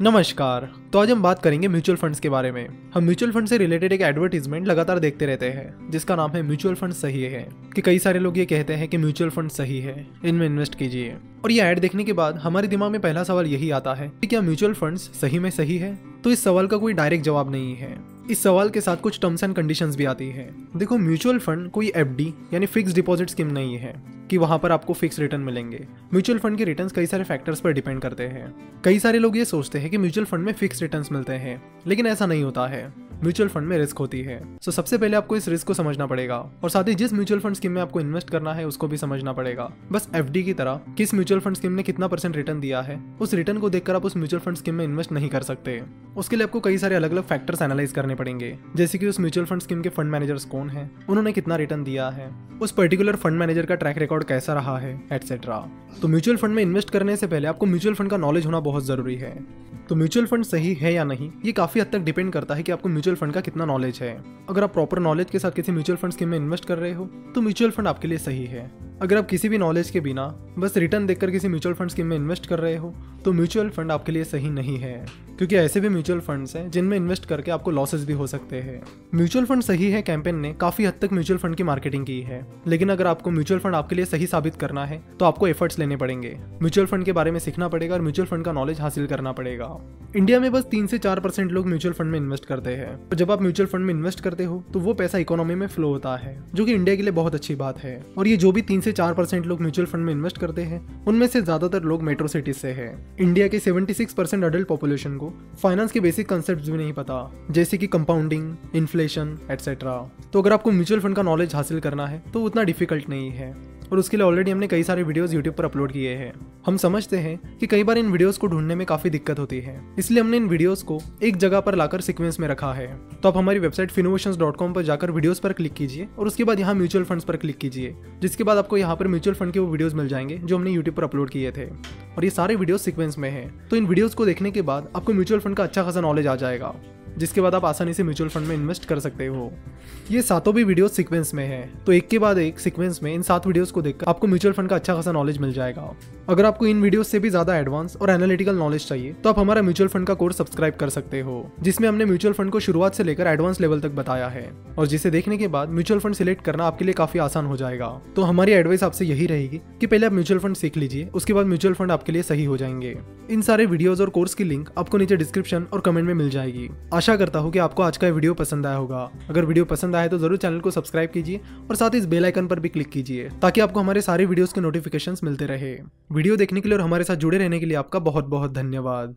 नमस्कार। तो आज हम बात करेंगे म्यूचुअल फंड्स के बारे में। हम म्यूचुअल फंड से रिलेटेड एक एडवर्टीजमेंट लगातार देखते रहते हैं, जिसका नाम है म्यूचुअल फंड सही है, कि कई सारे लोग ये कहते हैं कि म्यूचुअल फंड सही है, इनमें इन्वेस्ट कीजिए। और ये ऐड देखने के बाद हमारे दिमाग में पहला सवाल यही आता है कि क्या म्यूचुअल फंड्स सही में सही है? तो इस सवाल का कोई डायरेक्ट जवाब नहीं है। इस सवाल के साथ कुछ टर्म्स एंड कंडीशंस भी आती है। देखो, म्यूचुअल फंड कोई एफडी, यानी फिक्स डिपॉजिट स्कीम नहीं है। कि वहाँ पर आपको फिक्स रिटर्न मिलेंगे। म्यूचुअल फंड के रिटर्न कई सारे फैक्टर्स पर डिपेंड करते हैं। कई सारे लोग ये सोचते हैं कि म्यूचुअल फंड में फिक्स रिटर्न मिलते हैं, लेकिन ऐसा नहीं होता है। म्यूचुअल फंड में रिस्क होती है। सो सबसे पहले आपको इस रिस्क को समझना पड़ेगा। और साथ ही जिस म्यूचुअल फंड स्कीम में आपको इन्वेस्ट करना है, उसको भी समझना पड़ेगा। बस एफडी की तरह, किस म्यूचुअल फंड स्कीम ने कितना परसेंट रिटर्न दिया है, उस रिटर्न को देखकर आप उस म्यूचुअल फंड स्कीम में इन्वेस्ट नहीं कर सकते। उसके लिए आपको कई सारे अलग अलग फैक्टर्स एनालाइज करने पड़ेंगे। जैसे कि उस म्यूचुअल फंड स्कीम के फंड मैनेजर्स कौन है, उन्होंने कितना रिटर्न दिया है, उस पर्टिकुलर फंड मैनेजर का ट्रैक रिकॉर्ड कैसा रहा है एटसेट्रा तो म्यूचुअल फंड में इन्वेस्ट करने से पहले आपको म्यूचुअल फंड का नॉलेज होना बहुत ज़रूरी है। तो म्यूचुअल फंड सही है या नहीं, ये काफ़ी हद तक डिपेंड करता है कि आपको म्यूचुअल फंड का कितना नॉलेज है। अगर आप प्रॉपर नॉलेज के साथ किसी म्यूचुअल फंड स्कीम में इन्वेस्ट कर रहे हो तो म्यूचुअल फंड आपके लिए सही है। अगर आप किसी भी नॉलेज के बिना बस रिटर्न देखकर किसी म्यूचुअल फंड स्कीम में इन्वेस्ट कर रहे हो तो म्यूचुअल फंड आपके लिए सही नहीं है क्योंकि ऐसे भी म्यूचुअल फंड्स हैं जिनमें इन्वेस्ट करके आपको लॉसेस भी हो सकते हैं म्यूचुअल फंड सही है कैंपेन ने काफ़ी हद तक म्यूचुअल फंड की मार्केटिंग की है लेकिन अगर आपको म्यूचुअल फंड आपके लिए सही साबित करना है तो आपको एफर्ट्स लेने पड़ेंगे म्यूचुअल फंड के बारे में सीखना पड़ेगा और म्यूचुअल फंड का नॉलेज हासिल करना पड़ेगा इंडिया में बस तीन से चार परसेंट लोग म्यूचुअल फंड में इन्वेस्ट करते हैं जब आप म्यूचुअल फंड में इन्वेस्ट करते हो तो वो पैसा इकोनॉमी में फ्लो होता है जो कि इंडिया के लिए बहुत अच्छी बात है और ये जो भी तीन से चार परसेंट लोग म्यूचुअल फंड में इन्वेस्ट करते हैं, उनमें से ज़्यादातर लोग मेट्रो सिटीज़ से हैं। इंडिया के seventy six percent adult population को फाइनेंस के बेसिक कॉन्सेप्ट भी नहीं पता, जैसे कि कंपाउंडिंग इन्फ्लेशन एटसेट्रा तो अगर आपको म्यूचुअल फंड का नॉलेज हासिल करना है तो उतना डिफ़िकल्ट नहीं है। और उसके लिए ऑलरेडी हमने कई सारे वीडियोस यूट्यूब पर अपलोड किए हैं। हम समझते हैं कि कई बार इन वीडियोस को ढूँढने में काफ़ी दिक्कत होती है। इसलिए हमने इन वीडियोस को एक जगह पर लाकर सीक्वेंस में रखा है। तो आप हमारी वेबसाइट फिनोवेशन पर जाकर वीडियोस पर क्लिक कीजिए और उसके बाद यहाँ म्यूचुअल फंड्स पर क्लिक कीजिए, जिसके बाद आपको यहाँ पर म्यूचुअल फंड के वो वीडियोस मिल जाएँगे जो हमने यूट्यूब पर अपलोड किए थे। और ये सारे वीडियो सिक्वेंस में है। तो इन वीडियोस को देखने के बाद आपको म्यूचुअल फंड का अच्छा खासा नॉलेज आ जाएगा। जिसके बाद आप आसानी से म्यूचुअल फंड में इन्वेस्ट कर सकते हो। ये सातों भी वीडियो सीक्वेंस में है। तो एक के बाद एक सीक्वेंस में इन सात वीडियोस को देखकर आपको म्यूचुअल फंड का अच्छा खासा नॉलेज मिल जाएगा। अगर आपको इन वीडियो से भी ज़्यादा एडवांस और एनालिटिकल नॉलेज चाहिए तो आप हमारा म्यूचुअल फंड का कोर्स सब्सक्राइब कर सकते हो, जिसमें हमने म्यूचुअल फंड को शुरुआत से लेकर एडवांस लेवल तक बताया है। और जिसे देखने के बाद म्यूचुअल फंड सिलेक्ट करना आपके लिए काफ़ी आसान हो जाएगा। तो हमारी एडवाइस आपसे यही रहेगी कि पहले आप म्यूचुअल फंड सीख लीजिए, उसके बाद म्यूचुअल फंड आपके लिए सही हो जाएँगे। इन सारे वीडियोज़ और कोर्स की लिंक आपको नीचे डिस्क्रिप्शन और कमेंट में मिल जाएगी। आशा करता हूँ कि आपको आज का वीडियो पसंद आया होगा। अगर वीडियो पसंद आया तो ज़रूर चैनल को सब्सक्राइब कीजिए और साथ ही इस बेल आइकन पर भी क्लिक कीजिए, ताकि आपको हमारे सारे वीडियोस के नोटिफिकेशंस मिलते रहे। वीडियो देखने के लिए और हमारे साथ जुड़े रहने के लिए आपका बहुत बहुत धन्यवाद।